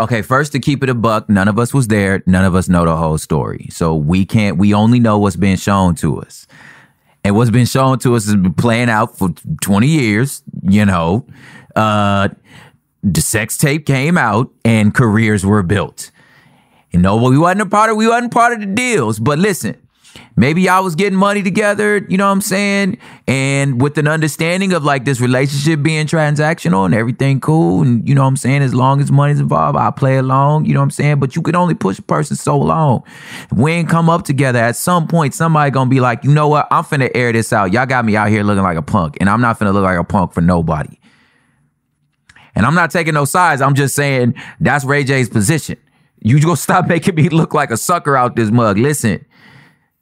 Okay, first to keep it a buck, none of us was there. None of us know the whole story. So we can't, we only know what's been shown to us. And what's been shown to us has been playing out for 20 years, you know. Uh, the sex tape came out and careers were built. You know, we wasn't a part of we wasn't part of the deals. But listen, maybe y'all was getting money together, you know what I'm saying? And with an understanding of like this relationship being transactional and everything cool. And you know what I'm saying? As long as money's involved, I'll play along, you know what I'm saying? But you can only push a person so long. If we ain't come up together, at some point, somebody gonna be like, you know what? I'm finna air this out. Y'all got me out here looking like a punk, and I'm not finna look like a punk for nobody. And I'm not taking no sides. I'm just saying that's Ray J's position. You gonna stop making me look like a sucker out this mug. Listen,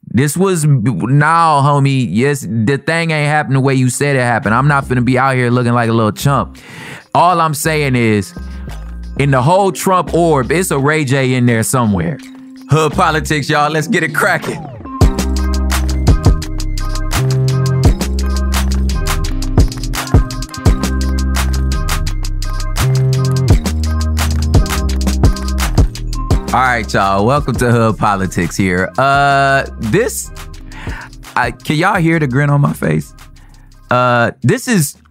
this was now, homie. Yes, the thing ain't happened the way you said it happened. I'm not gonna be out here looking like a little chump. All I'm saying is, in the whole Trump orb, it's a Ray J in there somewhere. Hood politics, y'all. Let's get it cracking. All right, y'all. Welcome to Hood Politics here. Uh this I can y'all hear the grin on my face? Uh this is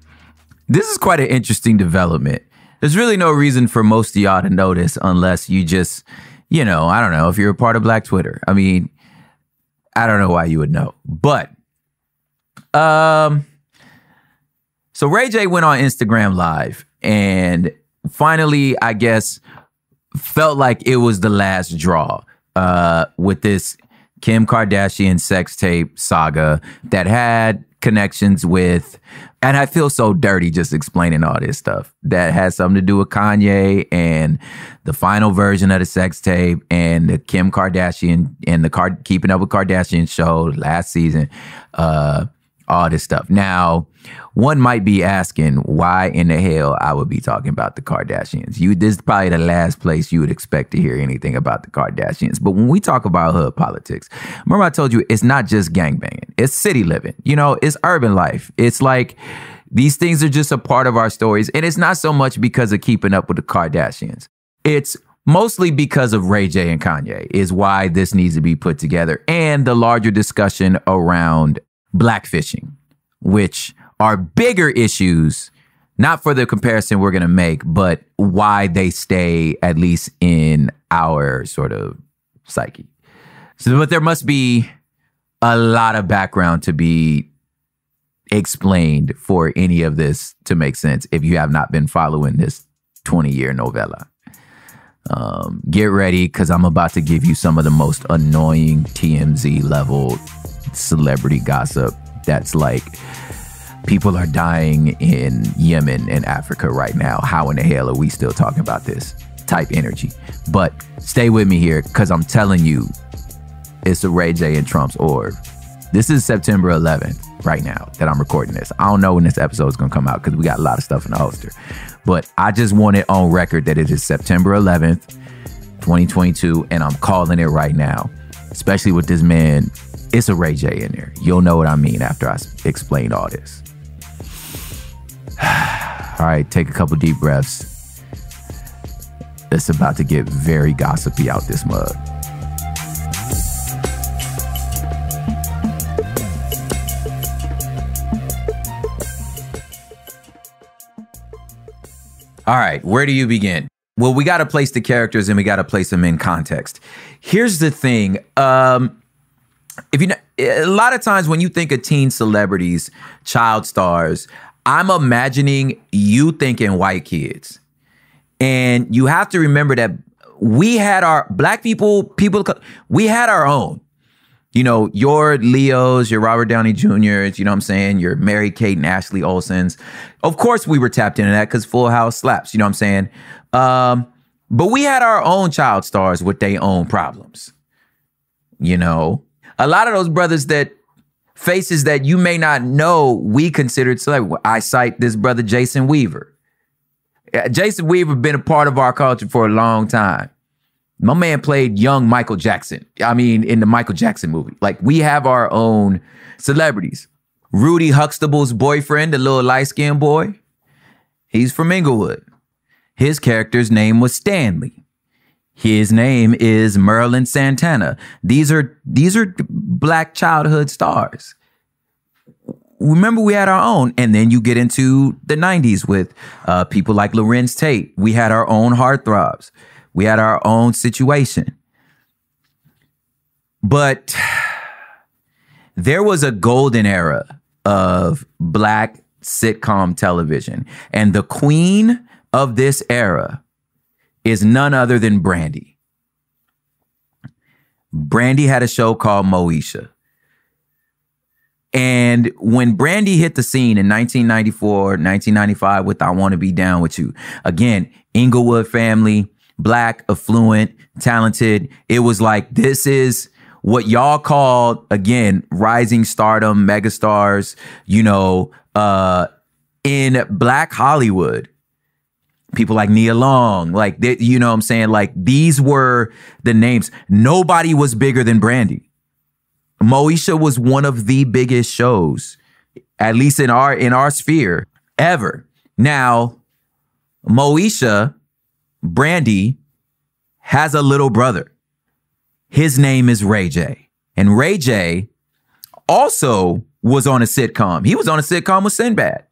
this is quite an interesting development. There's really no reason for most of y'all to this unless you just, you know, I don't know, if you're a part of Black Twitter. I mean, I don't know why you would know. But um so Ray J went on Instagram live and finally, I guess felt like it was the last draw uh, with this Kim Kardashian sex tape saga that had connections with, and I feel so dirty just explaining all this stuff that has something to do with Kanye and the final version of the sex tape and the Kim Kardashian and the Card- Keeping Up with Kardashian show last season. Uh, all this stuff. Now, one might be asking why in the hell I would be talking about the Kardashians. You this is probably the last place you would expect to hear anything about the Kardashians. But when we talk about hood politics, remember I told you it's not just gangbanging. It's city living. You know, it's urban life. It's like these things are just a part of our stories. And it's not so much because of keeping up with the Kardashians. It's mostly because of Ray J and Kanye is why this needs to be put together and the larger discussion around blackfishing, which are bigger issues, not for the comparison we're going to make, but why they stay at least in our sort of psyche. So, but there must be a lot of background to be explained for any of this to make sense if you have not been following this 20 year novella. Um, get ready because I'm about to give you some of the most annoying TMZ level celebrity gossip that's like People are dying in Yemen and Africa right now. How in the hell are we still talking about this type energy? But stay with me here because I'm telling you, it's the Ray J and Trump's orb. This is September 11th right now that I'm recording this. I don't know when this episode is going to come out because we got a lot of stuff in the holster. But I just want it on record that it is September 11th, 2022, and I'm calling it right now, especially with this man. It's a Ray J in there. You'll know what I mean after I explain all this. All right, take a couple deep breaths. It's about to get very gossipy out this mug. All right, where do you begin? Well, we got to place the characters and we got to place them in context. Here's the thing. Um, if you know, a lot of times when you think of teen celebrities, child stars, I'm imagining you thinking white kids. And you have to remember that we had our black people, people, we had our own. You know, your Leos, your Robert Downey Jr.'s, you know what I'm saying? Your Mary Kate and Ashley Olsen's. Of course, we were tapped into that because Full House slaps, you know what I'm saying? Um, but we had our own child stars with their own problems. You know, a lot of those brothers that faces that you may not know we considered celebrity. I cite this brother Jason Weaver. Uh, Jason Weaver been a part of our culture for a long time. My man played young Michael Jackson. I mean, in the Michael Jackson movie. Like we have our own celebrities. Rudy Huxtable's boyfriend, the little light skinned boy, he's from Inglewood. His character's name was Stanley. His name is Merlin Santana. These are these are black childhood stars. Remember, we had our own, and then you get into the '90s with uh, people like Larenz Tate. We had our own heartthrobs. We had our own situation. But there was a golden era of black sitcom television, and the queen of this era is none other than Brandy. Brandy had a show called Moesha. And when Brandy hit the scene in 1994, 1995 with I Want to Be Down with You, again, Inglewood family, black, affluent, talented. It was like, this is what y'all called, again, rising stardom, megastars, you know, uh, in black Hollywood people like Nia Long, like they, you know what I'm saying? Like these were the names. Nobody was bigger than Brandy. Moesha was one of the biggest shows, at least in our in our sphere, ever. Now, Moesha, Brandy, has a little brother. His name is Ray J. And Ray J also was on a sitcom. He was on a sitcom with Sinbad.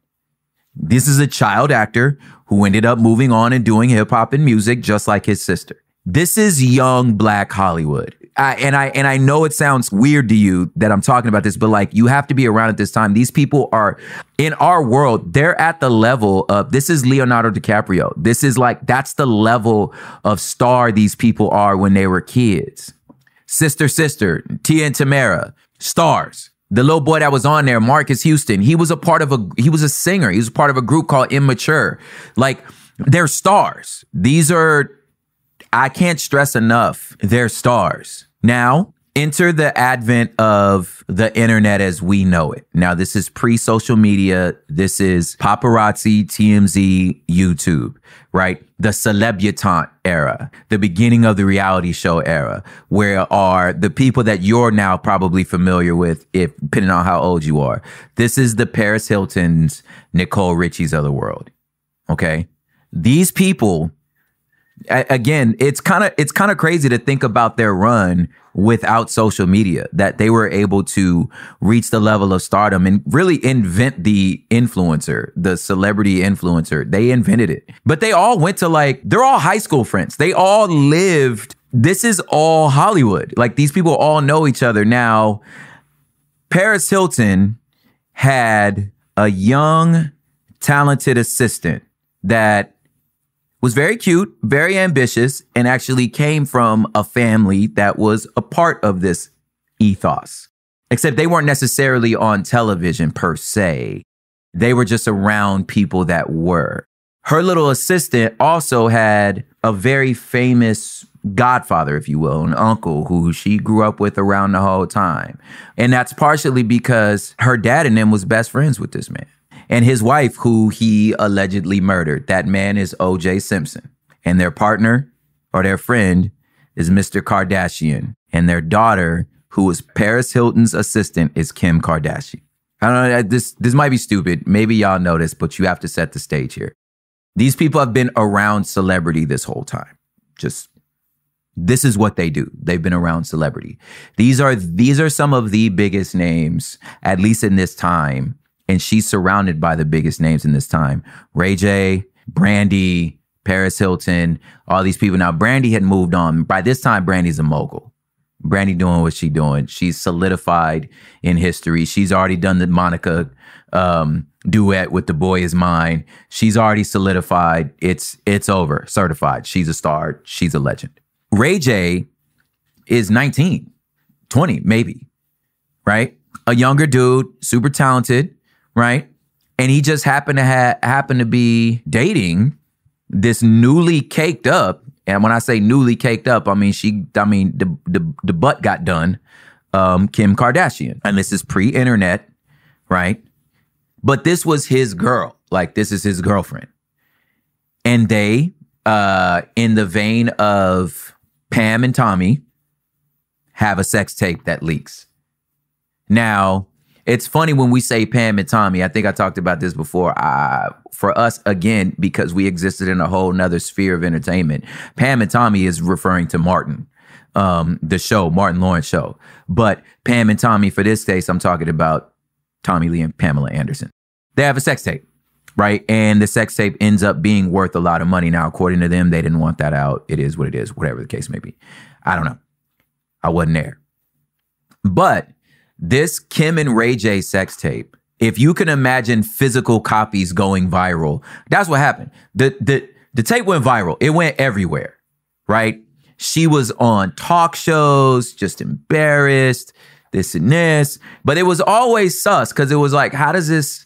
This is a child actor who ended up moving on and doing hip hop and music just like his sister. This is young black Hollywood. I, and I and I know it sounds weird to you that I'm talking about this, but like you have to be around at this time. These people are in our world. They're at the level of this is Leonardo DiCaprio. This is like that's the level of star these people are when they were kids. Sister, sister, Tia and Tamara, stars the little boy that was on there, Marques Houston, he was a part of a he was a singer. He was part of a group called Immature. Like they're stars. These are I can't stress enough. They're stars. Now, enter the advent of the internet as we know it. Now, this is pre social media. This is paparazzi, TMZ, YouTube, right? The celebutante era, the beginning of the reality show era, where are the people that you're now probably familiar with, if depending on how old you are. This is the Paris Hilton's, Nicole Richie's of the world. Okay. These people again, it's kind of it's kind of crazy to think about their run without social media that they were able to reach the level of stardom and really invent the influencer, the celebrity influencer. They invented it. But they all went to like they're all high school friends. They all lived this is all Hollywood. Like these people all know each other now. Paris Hilton had a young talented assistant that was very cute, very ambitious, and actually came from a family that was a part of this ethos. Except they weren't necessarily on television per se. They were just around people that were. Her little assistant also had a very famous godfather, if you will, an uncle who she grew up with around the whole time. And that's partially because her dad and them was best friends with this man. And his wife, who he allegedly murdered, that man is OJ Simpson. And their partner or their friend is Mr. Kardashian. And their daughter, who was Paris Hilton's assistant, is Kim Kardashian. I don't know, this, this might be stupid. Maybe y'all know this, but you have to set the stage here. These people have been around celebrity this whole time. Just this is what they do. They've been around celebrity. These are these are some of the biggest names, at least in this time. And she's surrounded by the biggest names in this time. Ray J, Brandy, Paris Hilton, all these people. Now, Brandy had moved on. By this time, Brandy's a mogul. Brandy doing what she doing. She's solidified in history. She's already done the Monica um, duet with "The Boy Is Mine." She's already solidified. It's it's over, certified. She's a star. She's a legend. Ray J is 19, 20, maybe, right? A younger dude, super talented, right? And he just happened to have happen to be dating this newly caked up. And when I say newly caked up, I mean she I mean the the, the butt got done, um, Kim Kardashian. And this is pre-internet, right? But this was his girl. Like this is his girlfriend. And they, uh, in the vein of Pam and Tommy have a sex tape that leaks. Now, it's funny when we say Pam and Tommy. I think I talked about this before. Uh, for us, again, because we existed in a whole nother sphere of entertainment, Pam and Tommy is referring to Martin, um, the show, Martin Lawrence show. But Pam and Tommy, for this case, I'm talking about Tommy Lee and Pamela Anderson. They have a sex tape right? And the sex tape ends up being worth a lot of money. Now, according to them, they didn't want that out. It is what it is, whatever the case may be. I don't know. I wasn't there. But this Kim and Ray J sex tape, if you can imagine physical copies going viral, that's what happened. The the the tape went viral. It went everywhere, right? She was on talk shows, just embarrassed, this and this. But it was always sus because it was like, how does this,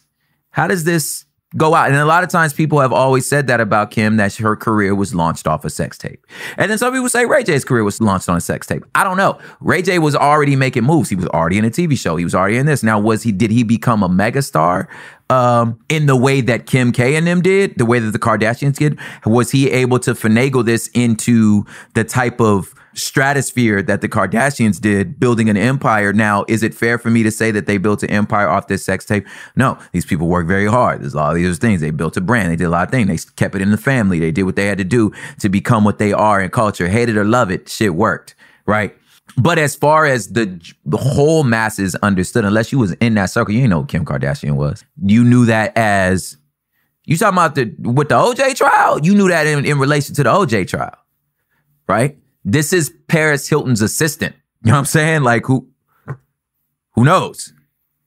how does this go out. And a lot of times people have always said that about Kim, that her career was launched off a sex tape. And then some people say Ray J's career was launched on a sex tape. I don't know. Ray J was already making moves. He was already in a TV show. He was already in this. Now, was he, did he become a megastar? Um, in the way that Kim K and them did, the way that the Kardashians did, was he able to finagle this into the type of stratosphere that the Kardashians did, building an empire. Now, is it fair for me to say that they built an empire off this sex tape? No, these people work very hard. There's a lot of these things. They built a brand. They did a lot of things. They kept it in the family. They did what they had to do to become what they are in culture. Hate it or love it, shit worked, right? But as far as the, the whole masses understood, unless you was in that circle, you know Kim Kardashian was. You knew that as you talking about the with the OJ trial. You knew that in, in relation to the OJ trial, right? This is Paris Hilton's assistant. You know what I'm saying? Like who who knows?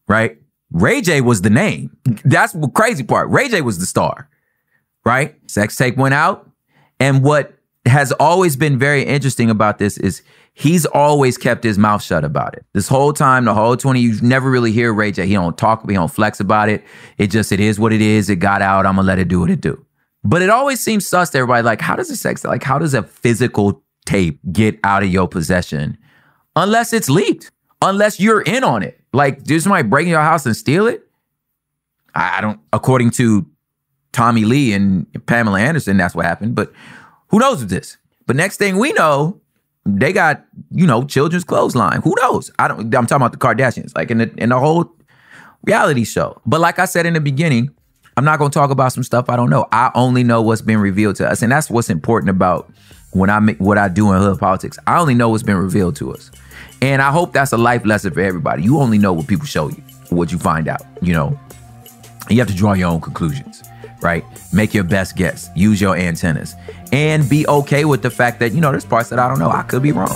Right? Ray J was the name. That's the crazy part. Ray J was the star. Right? Sex tape went out. And what has always been very interesting about this is he's always kept his mouth shut about it. This whole time, the whole 20, you never really hear Ray J. He don't talk, he don't flex about it. It just, it is what it is. It got out. I'm gonna let it do what it do. But it always seems sus to everybody. Like, how does a sex, like, how does a physical tape get out of your possession unless it's leaked, unless you're in on it. Like, did somebody break in your house and steal it? I don't, according to Tommy Lee and Pamela Anderson, that's what happened. But who knows with this? But next thing we know, they got, you know, children's clothesline. Who knows? I don't, I'm talking about the Kardashians, like in the, in the whole reality show. But like I said in the beginning, I'm not going to talk about some stuff I don't know. I only know what's been revealed to us. And that's what's important about when I make what I do in hood politics. I only know what's been revealed to us. And I hope that's a life lesson for everybody. You only know what people show you, what you find out, you know. You have to draw your own conclusions, right? Make your best guess, use your antennas, and be okay with the fact that, you know, there's parts that I don't know. I could be wrong.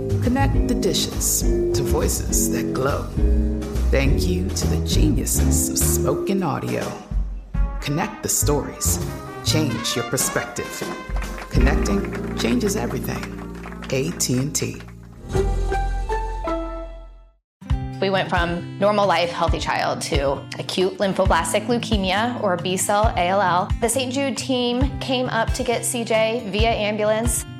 Connect the dishes to voices that glow. Thank you to the geniuses of spoken audio. Connect the stories. Change your perspective. Connecting changes everything. AT&T. We went from normal life, healthy child to acute lymphoblastic leukemia or B cell ALL. The St. Jude team came up to get CJ via ambulance.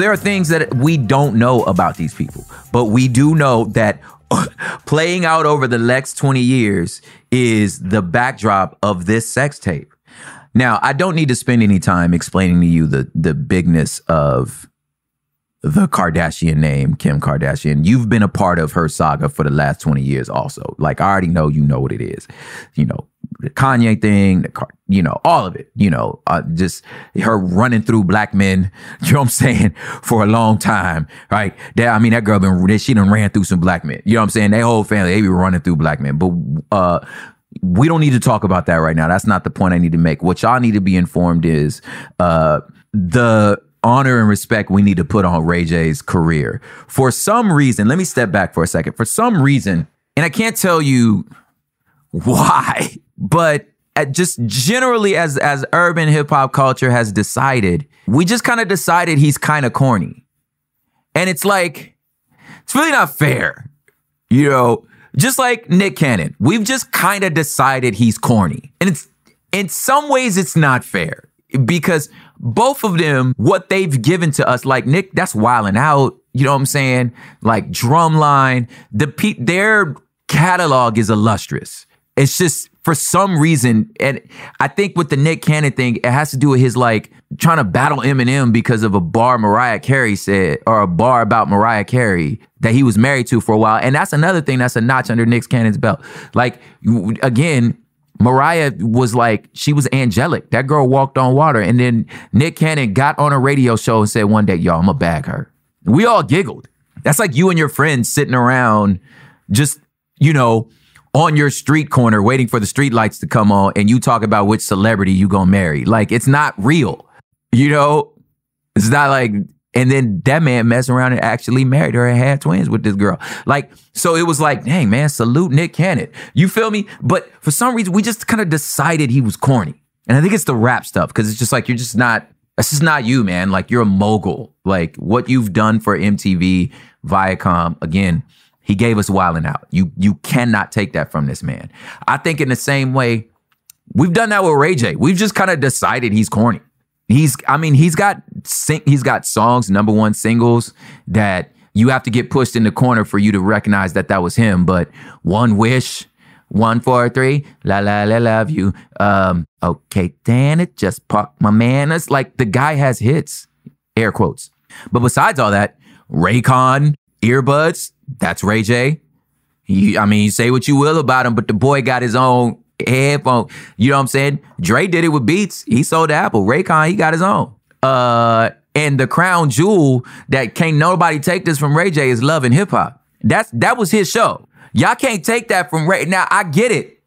There are things that we don't know about these people, but we do know that playing out over the next 20 years is the backdrop of this sex tape. Now, I don't need to spend any time explaining to you the the bigness of the Kardashian name, Kim Kardashian. You've been a part of her saga for the last 20 years also. Like I already know you know what it is. You know, the Kanye thing, the you know, all of it, you know, uh, just her running through black men, you know what I'm saying, for a long time, right? That, I mean, that girl been, she done ran through some black men, you know what I'm saying? They whole family, they be running through black men, but, uh, we don't need to talk about that right now. That's not the point I need to make. What y'all need to be informed is, uh, the, honor and respect we need to put on Ray J's career. For some reason, let me step back for a second. For some reason, and I can't tell you why, but just generally as as urban hip hop culture has decided, we just kind of decided he's kind of corny. And it's like it's really not fair. You know, just like Nick Cannon, we've just kind of decided he's corny. And it's in some ways it's not fair because both of them, what they've given to us, like Nick, that's wilding out. You know what I'm saying? Like drumline, the pe- their catalog is illustrious. It's just for some reason, and I think with the Nick Cannon thing, it has to do with his like trying to battle Eminem because of a bar Mariah Carey said, or a bar about Mariah Carey that he was married to for a while. And that's another thing that's a notch under Nick Cannon's belt. Like again, Mariah was like, she was angelic. That girl walked on water. And then Nick Cannon got on a radio show and said one day, y'all, I'm gonna bag her. We all giggled. That's like you and your friends sitting around just, you know, on your street corner waiting for the street lights to come on and you talk about which celebrity you gonna marry. Like it's not real. You know? It's not like and then that man messed around and actually married her and had twins with this girl. Like, so it was like, dang, man, salute Nick Cannon. You feel me? But for some reason, we just kind of decided he was corny. And I think it's the rap stuff because it's just like, you're just not, that's just not you, man. Like, you're a mogul. Like, what you've done for MTV, Viacom, again, he gave us wilding Out. You, you cannot take that from this man. I think in the same way, we've done that with Ray J. We've just kind of decided he's corny. He's, I mean, he's got he's got songs, number one singles that you have to get pushed in the corner for you to recognize that that was him. But one wish, one four three, la la la love you. Um, okay, Dan, it just park my man. It's like the guy has hits, air quotes. But besides all that, Raycon earbuds, that's Ray J. I mean, you say what you will about him, but the boy got his own headphone. You know what I'm saying? Dre did it with Beats. He sold the Apple. Raycon, he got his own. Uh, and the crown jewel that can't nobody take this from Ray J is love and hip hop. That's that was his show. Y'all can't take that from Ray. Now I get it.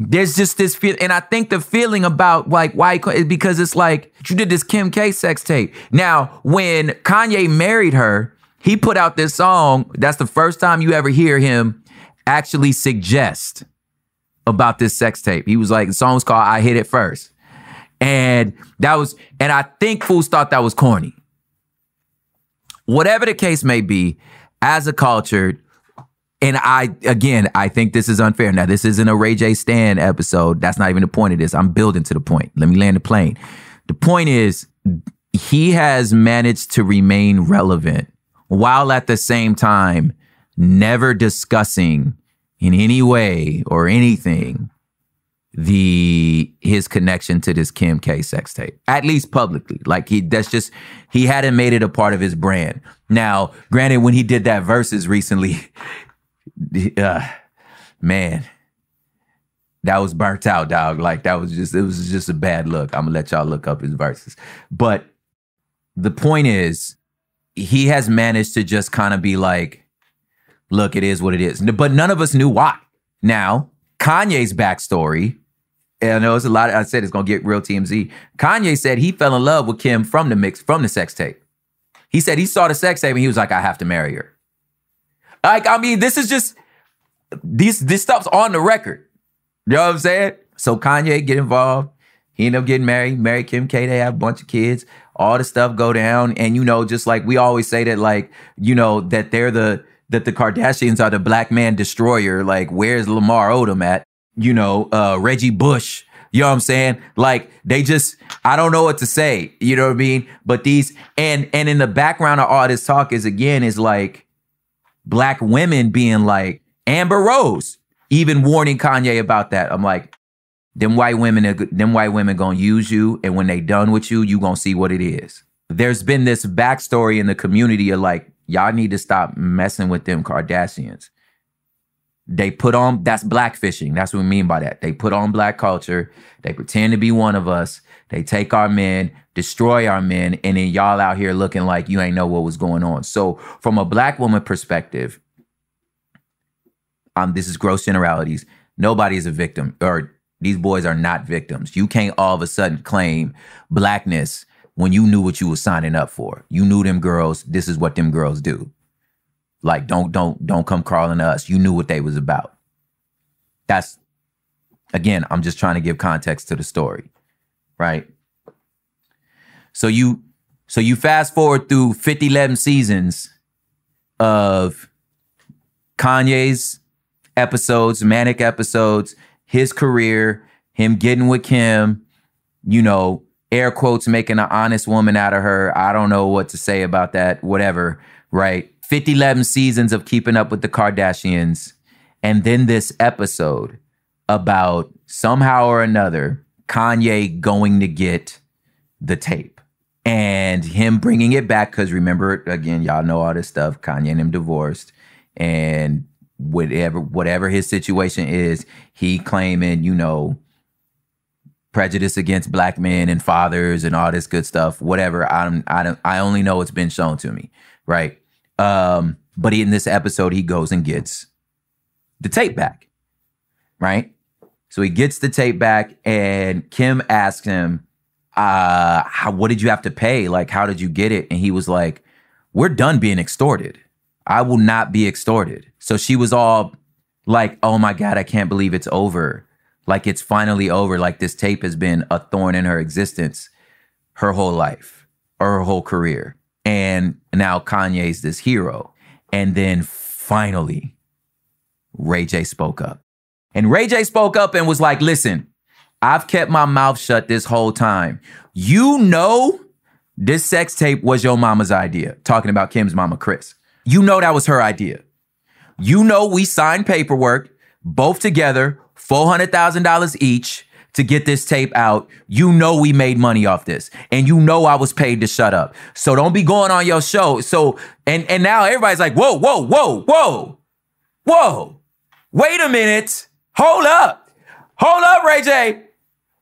There's just this feel, and I think the feeling about like why because it's like you did this Kim K sex tape. Now when Kanye married her, he put out this song. That's the first time you ever hear him actually suggest about this sex tape. He was like, the song's called I Hit It First. And that was, and I think fools thought that was corny. Whatever the case may be, as a culture, and I again, I think this is unfair. Now, this isn't a Ray J Stan episode. That's not even the point of this. I'm building to the point. Let me land the plane. The point is, he has managed to remain relevant while at the same time never discussing in any way or anything the his connection to this Kim K sex tape, at least publicly. Like he that's just he hadn't made it a part of his brand. Now, granted, when he did that verses recently, uh, man, that was burnt out, dog. Like that was just it was just a bad look. I'm gonna let y'all look up his verses. But the point is, he has managed to just kind of be like, look, it is what it is. But none of us knew why. Now, Kanye's backstory, and I know it's a lot. I said it's gonna get real TMZ. Kanye said he fell in love with Kim from the mix, from the sex tape. He said he saw the sex tape and he was like, I have to marry her. Like, I mean, this is just these this stuff's on the record. You know what I'm saying? So Kanye get involved. He ended up getting married, married Kim K. They have a bunch of kids. All the stuff go down, and you know, just like we always say that, like you know, that they're the that the Kardashians are the black man destroyer. Like, where's Lamar Odom at? You know, uh, Reggie Bush. You know what I'm saying? Like they just, I don't know what to say. You know what I mean? But these, and and in the background of all this talk is again is like black women being like Amber Rose, even warning Kanye about that. I'm like, them white women, them white women gonna use you, and when they done with you, you gonna see what it is. There's been this backstory in the community of like, y'all need to stop messing with them Kardashians. They put on that's blackfishing. That's what we mean by that. They put on black culture. They pretend to be one of us. They take our men, destroy our men, and then y'all out here looking like you ain't know what was going on. So, from a black woman perspective, um, this is gross generalities. Nobody is a victim, or these boys are not victims. You can't all of a sudden claim blackness when you knew what you were signing up for. You knew them girls. This is what them girls do. Like, don't don't don't come crawling to us. You knew what they was about. That's again, I'm just trying to give context to the story right? So you so you fast forward through 50 11 seasons of Kanye's episodes, manic episodes, his career, him getting with Kim, you know, air quotes making an honest woman out of her. I don't know what to say about that, whatever, right? 50 11 seasons of keeping up with the Kardashians. And then this episode about somehow or another Kanye going to get the tape and him bringing it back because remember again y'all know all this stuff Kanye and him divorced and whatever whatever his situation is he claiming you know prejudice against black men and fathers and all this good stuff whatever I'm I don't I only know it's been shown to me right um but in this episode he goes and gets the tape back right so he gets the tape back, and Kim asks him, uh, how, what did you have to pay? Like, how did you get it? And he was like, we're done being extorted. I will not be extorted. So she was all like, oh my God, I can't believe it's over. Like, it's finally over. Like, this tape has been a thorn in her existence her whole life or her whole career. And now Kanye's this hero. And then finally, Ray J spoke up. And Ray J spoke up and was like, listen, I've kept my mouth shut this whole time. You know, this sex tape was your mama's idea, talking about Kim's mama, Kris. You know that was her idea. You know, we signed paperwork, both together, $400,000 each to get this tape out. You know, we made money off this. And you know, I was paid to shut up. So don't be going on your show. So, and, and now everybody's like, whoa, whoa, whoa, whoa, whoa, wait a minute. Hold up. hold up, Ray J.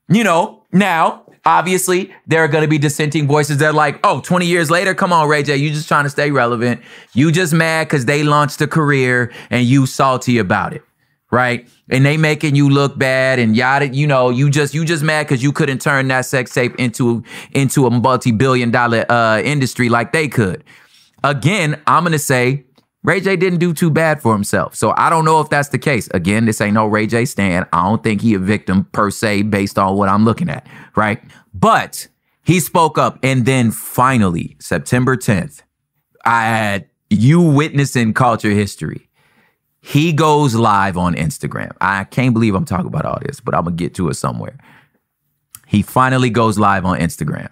You know, now, obviously, there are going to be dissenting voices that are like, oh, 20 years later, come on, Ray J, you just trying to stay relevant. You just mad because they launched a career and you salty about it, right? And they making you look bad and yada, you know, you just you just mad because you couldn't turn that sex tape into into a multi-billion dollar uh, industry like they could. Again, I'm gonna say Ray J didn't do too bad for himself. So I don't know if that's the case. Again, this ain't no Ray J stand. I don't think he a victim per se based on what I'm looking at, right? But he spoke up and then finally, September 10th, I had you witnessing culture history. He goes live on Instagram. I can't believe I'm talking about all this, but I'm gonna get to it somewhere. He finally goes live on Instagram.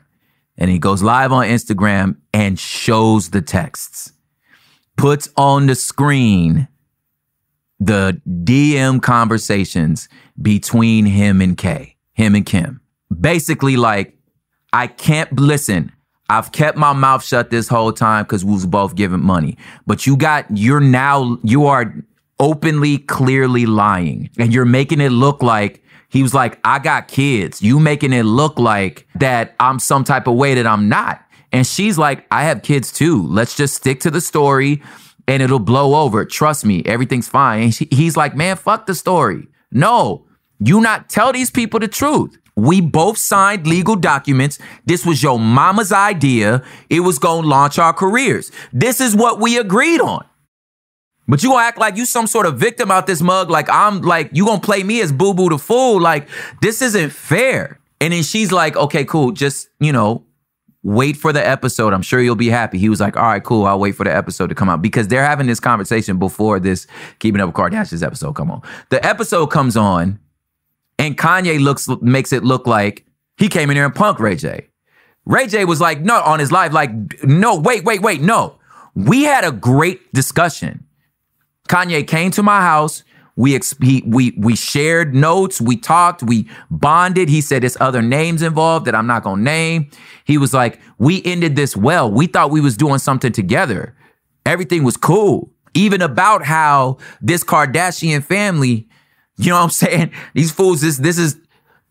And he goes live on Instagram and shows the texts puts on the screen the DM conversations between him and Kay, him and Kim. Basically, like, I can't listen. I've kept my mouth shut this whole time because we was both giving money. But you got, you're now, you are openly, clearly lying. And you're making it look like he was like, I got kids. You making it look like that I'm some type of way that I'm not. And she's like, I have kids too. Let's just stick to the story and it'll blow over. Trust me, everything's fine. And she, he's like, man, fuck the story. No, you not tell these people the truth. We both signed legal documents. This was your mama's idea. It was going to launch our careers. This is what we agreed on. But you gonna act like you some sort of victim out this mug, like I'm like, you gonna play me as Boo Boo the Fool. Like, this isn't fair. And then she's like, okay, cool. Just, you know, wait for the episode. I'm sure you'll be happy. He was like, all right, cool. I'll wait for the episode to come out because they're having this conversation before this Keeping Up with Kardashians episode come on. The episode comes on and Kanye looks makes it look like he came in here and punked Ray J. Ray J was like, no, on his live, like, no, wait, wait, wait, no. We had a great discussion. Kanye came to my house. We ex- he, we we shared notes. We talked. We bonded. He said there's other names involved that I'm not gonna name. He was like, we ended this well. We thought we was doing something together. Everything was cool. Even about how this Kardashian family, you know what I'm saying? These fools, this this is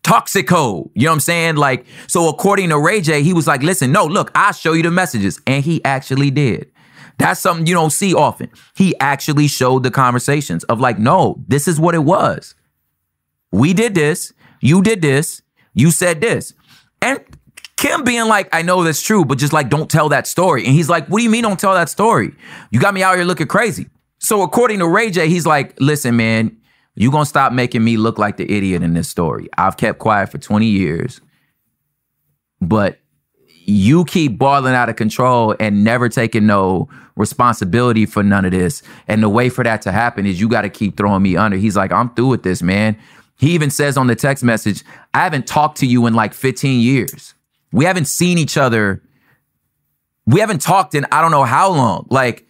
toxico. You know what I'm saying? Like, so according to Ray J, he was like, listen, no, look, I'll show you the messages. And he actually did. That's something you don't see often. He actually showed the conversations of like, no, this is what it was. We did this. You did this. You said this. And Kim being like, I know that's true, but just like, don't tell that story. And he's like, what do you mean don't tell that story? You got me out here looking crazy. So according to Ray J, he's like, listen, man, you gonna stop making me look like the idiot in this story. I've kept quiet for 20 years, but you keep balling out of control and never taking no responsibility for none of this. And the way for that to happen is you got to keep throwing me under. He's like, I'm through with this, man. He even says on the text message, I haven't talked to you in like 15 years. We haven't seen each other. We haven't talked in I don't know how long. Like,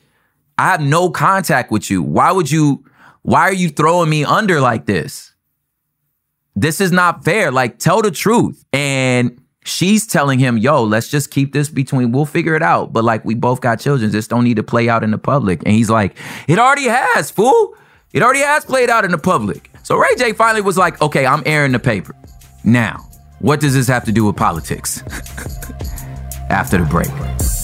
I have no contact with you. Why would you, why are you throwing me under like this? This is not fair. Like, tell the truth. And she's telling him, yo, let's just keep this between, we'll figure it out. But like, we both got children. This don't need to play out in the public. And he's like, it already has, fool. It already has played out in the public. So Ray J finally was like, okay, I'm airing the paper. Now, what does this have to do with politics? After the break.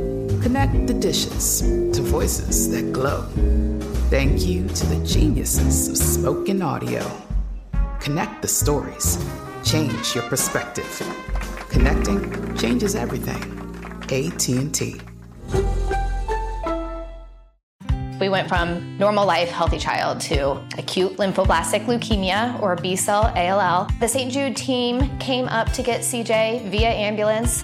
Connect the dishes to voices that glow. Thank you to the geniuses of spoken audio. Connect the stories. Change your perspective. Connecting changes everything. AT&T. We went from normal life, healthy child to acute lymphoblastic leukemia or B cell ALL. The St. Jude team came up to get CJ via ambulance.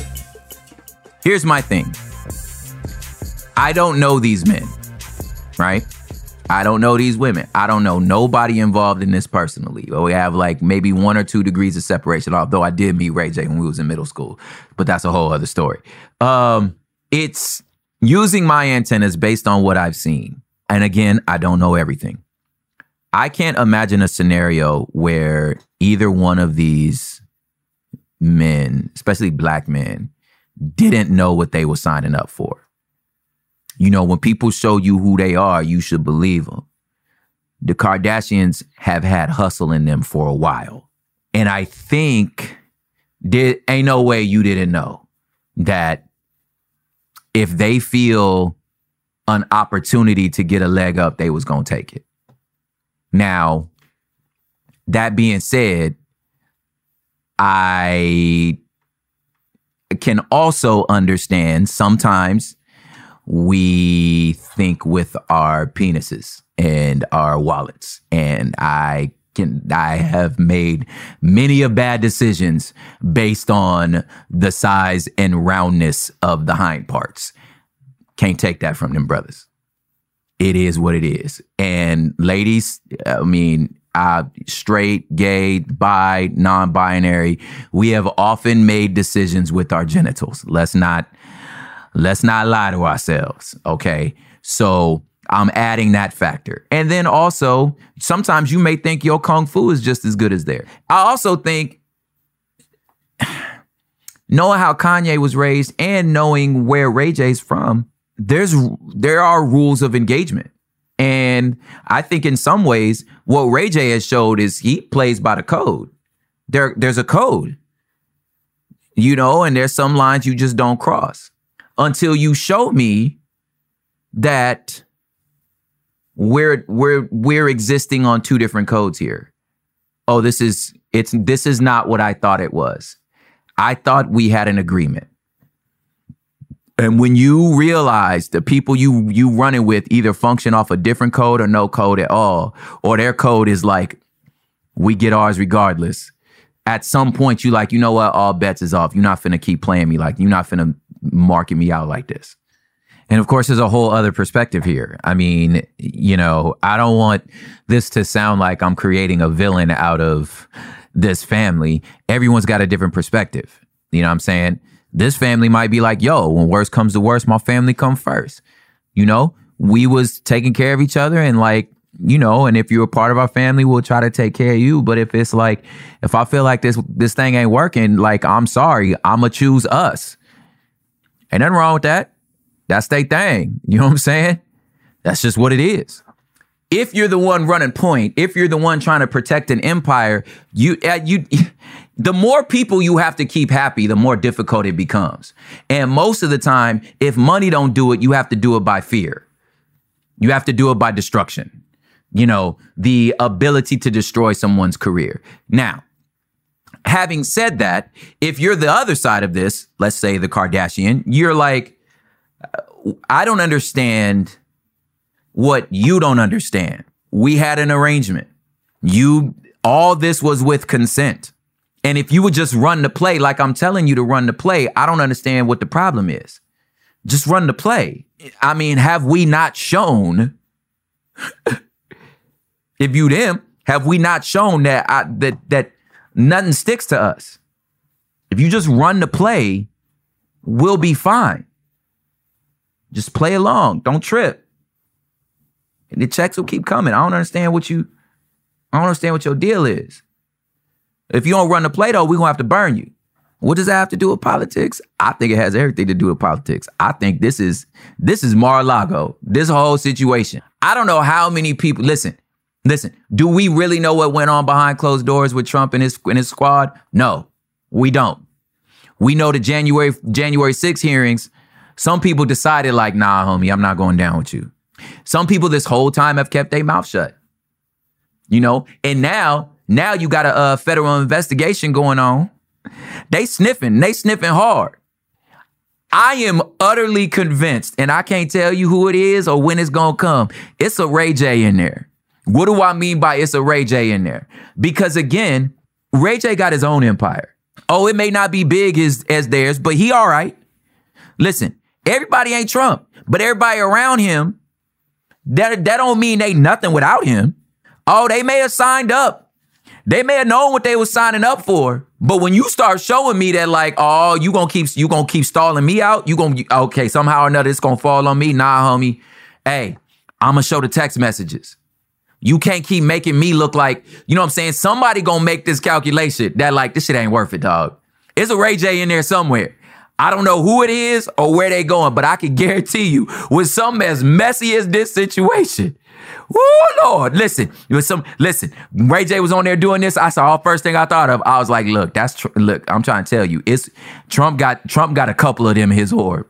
here's my thing. I don't know these men, right? I don't know these women. I don't know nobody involved in this personally. But We have like maybe one or two degrees of separation, although I did meet Ray J when we was in middle school, but that's a whole other story. Um, it's using my antennas based on what I've seen. And again, I don't know everything. I can't imagine a scenario where either one of these men, especially black men, didn't know what they were signing up for. You know, when people show you who they are, you should believe them. The Kardashians have had hustle in them for a while. And I think there ain't no way you didn't know that if they feel an opportunity to get a leg up, they was going to take it. Now, that being said, I can also understand sometimes we think with our penises and our wallets. And I can I have made many of bad decisions based on the size and roundness of the hind parts. Can't take that from them brothers. It is what it is. And ladies, I mean, uh, straight, gay, bi, non-binary, we have often made decisions with our genitals. Let's not let's not lie to ourselves. Okay. So I'm adding that factor. And then also, sometimes you may think your kung fu is just as good as theirs. I also think knowing how Kanye was raised and knowing where Ray J's from, there's there are rules of engagement. And I think in some ways, what Ray J has showed is he plays by the code. There, there's a code, you know, and there's some lines you just don't cross until you show me that we're we're we're existing on two different codes here. Oh, this is it's this is not what I thought it was. I thought we had an agreement. And when you realize the people you you running with either function off a different code or no code at all, or their code is like, we get ours regardless. At some point, you like, you know what? All bets is off. You're not finna keep playing me like you're not finna marking me out like this. And of course, there's a whole other perspective here. I mean, you know, I don't want this to sound like I'm creating a villain out of this family. Everyone's got a different perspective. You know what I'm saying? This family might be like, yo, when worst comes to worst, my family come first. You know, we was taking care of each other and like, you know, and if you're a part of our family, we'll try to take care of you. But if it's like, if I feel like this this thing ain't working, like I'm sorry, I'ma choose us. Ain't nothing wrong with that. That's their thing. You know what I'm saying? That's just what it is. If you're the one running point, if you're the one trying to protect an empire, you uh, you the more people you have to keep happy, the more difficult it becomes. And most of the time, if money don't do it, you have to do it by fear. You have to do it by destruction. You know, the ability to destroy someone's career. Now, having said that, if you're the other side of this, let's say the Kardashian, you're like, uh, I don't understand what you don't understand. We had an arrangement. You, all this was with consent. And if you would just run the play like I'm telling you to run the play, I don't understand what the problem is. Just run the play. I mean, have we not shown? if you them, have we not shown that I, that that nothing sticks to us? If you just run the play, we'll be fine. Just play along. Don't trip. And the checks will keep coming. I don't understand what you I don't understand what your deal is. If you don't run the play though, we're gonna have to burn you. What does that have to do with politics? I think it has everything to do with politics. I think this is this is Mar-a-Lago. This whole situation. I don't know how many people listen. Listen, do we really know what went on behind closed doors with Trump and his and his squad? No, we don't. We know the January January 6 hearings. Some people decided like, nah, homie, I'm not going down with you. Some people this whole time have kept their mouth shut. You know, and now now you got a, a federal investigation going on. They sniffing, they sniffing hard. I am utterly convinced, and I can't tell you who it is or when it's gonna come. It's a Ray J in there. What do I mean by it's a Ray J in there? Because again, Ray J got his own empire. Oh, it may not be big as, as theirs, but he all right. Listen, everybody ain't Trump, but everybody around him, that, that don't mean they nothing without him. Oh, they may have signed up. They may have known what they was signing up for. But when you start showing me that, like, oh, you gonna keep you gonna keep stalling me out, you gonna okay, somehow or another it's gonna fall on me. Nah, homie. Hey, I'm gonna show the text messages. You can't keep making me look like, you know what I'm saying? Somebody gonna make this calculation that like this shit ain't worth it, dog. It's a Ray J in there somewhere. I don't know who it is or where they going, but I can guarantee you, with something as messy as this situation, Oh Lord. Listen, was some listen. Ray J was on there doing this. I saw first thing I thought of. I was like, look, that's tr- look. I'm trying to tell you, it's Trump got Trump got a couple of them in his orb.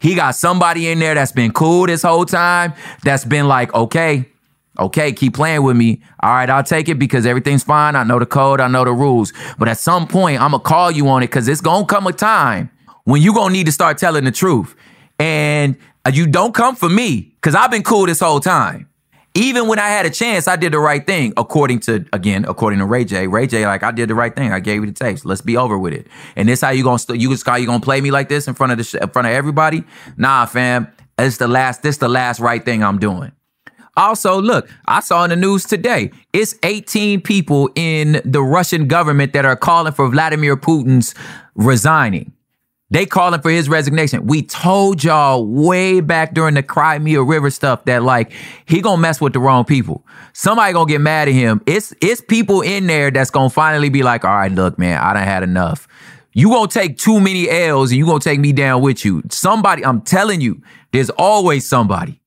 He got somebody in there that's been cool this whole time. That's been like, okay, okay, keep playing with me. All right, I'll take it because everything's fine. I know the code. I know the rules. But at some point, I'm gonna call you on it because it's gonna come a time when you gonna need to start telling the truth. And uh, you don't come for me because I've been cool this whole time even when I had a chance, I did the right thing. According to again, according to Ray J. Ray J, like I did the right thing. I gave you the tapes. Let's be over with it. And this how you gonna st- you how you gonna play me like this in front of the sh- in front of everybody? Nah, fam. It's the last. This the last right thing I'm doing. Also, look, I saw in the news today, it's 18 people in the Russian government that are calling for Vladimir Putin's resigning. They calling for his resignation. We told y'all way back during the Crimea River stuff that like he gonna mess with the wrong people. Somebody gonna get mad at him. It's it's people in there that's gonna finally be like, all right, look, man, I done had enough. You gonna take too many L's and you gonna take me down with you. Somebody, I'm telling you, there's always somebody.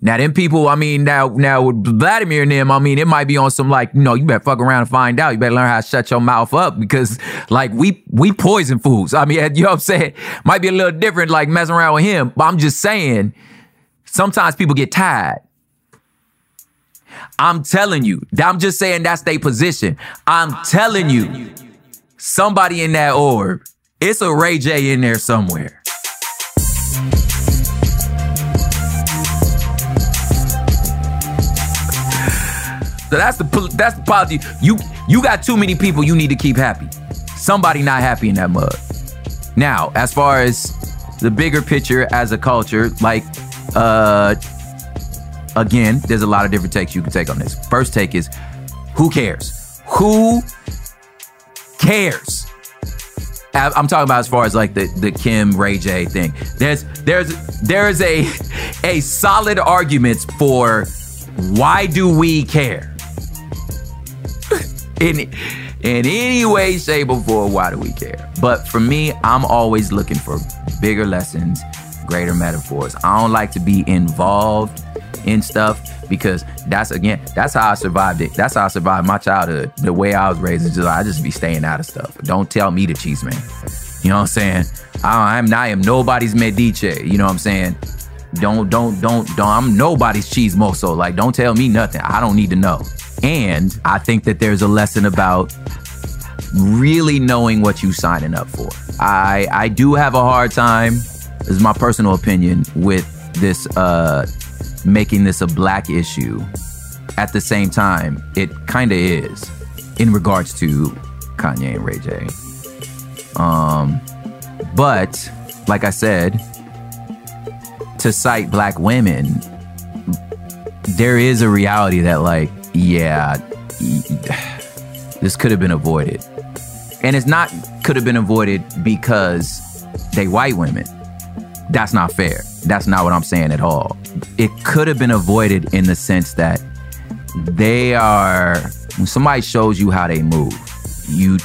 Now, them people, I mean, now, now with Vladimir and them, I mean, it might be on some like, you know, you better fuck around and find out. You better learn how to shut your mouth up because, like, we we poison fools. I mean, you know what I'm saying? Might be a little different, like messing around with him. But I'm just saying, sometimes people get tired. I'm telling you, I'm just saying that's their position. I'm telling you, somebody in that orb, it's a Ray J in there somewhere. So that's the that's the policy. You you got too many people you need to keep happy. Somebody not happy in that mug. Now, as far as the bigger picture as a culture, like uh again, there's a lot of different takes you can take on this. First take is who cares? Who cares? I'm talking about as far as like the, the Kim Ray J thing. There's there's there's a a solid argument for why do we care? In in any way, shape, or form, why do we care? But for me, I'm always looking for bigger lessons, greater metaphors. I don't like to be involved in stuff because that's again, that's how I survived it. That's how I survived my childhood. The way I was raised is just I just be staying out of stuff. Don't tell me the cheese man. You know what I'm saying? I, I'm I am nobody's metiche. You know what I'm saying? Don't don't don't don't. I'm nobody's chismoso. Like don't tell me nothing. I don't need to know. And I think that there's a lesson about really knowing what you signing up for. I I do have a hard time, this is my personal opinion, with this uh making this a black issue. At the same time, it kind of is in regards to Kanye and Ray J. Um, but like I said, to cite black women, there is a reality that, like, yeah, this could have been avoided. And it's not could have been avoided because they white women. That's not fair. That's not what I'm saying at all. It could have been avoided in the sense that they are when somebody shows you how they move, you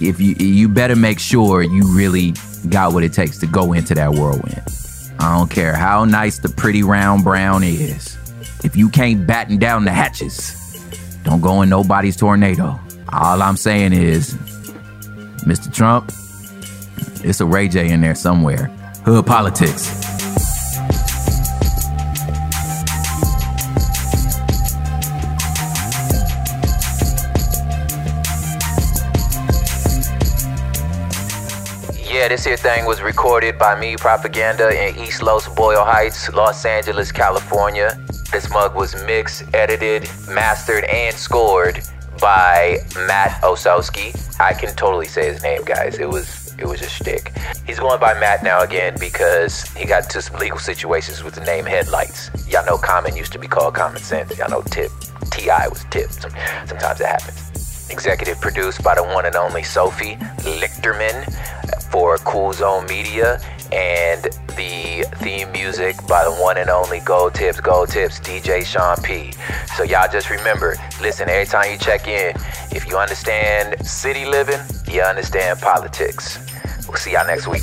if you you better make sure you really got what it takes to go into that whirlwind. I don't care how nice the pretty round brown is. If you can't batten down the hatches, don't go in nobody's tornado. All I'm saying is, Mr. Trump, it's a Ray J in there somewhere. Hood politics. Yeah, this here thing was recorded by me, Propaganda, in East Los Boyle Heights, Los Angeles, California. This mug was mixed, edited, mastered, and scored by Matt Osowski. I can totally say his name, guys. It was it was a shtick. He's going by Matt now again because he got into some legal situations with the name Headlights. Y'all know Common used to be called Common Sense. Y'all know Tip. T.I. was Tip. Sometimes it happens. Executive produced by the one and only Sophie Lichterman for Cool Zone Media and the theme music by the one and only Gold Tips, Gold Tips, DJ Sean P. So y'all just remember, listen, every time you check in, if you understand city living, you understand politics. We'll see y'all next week.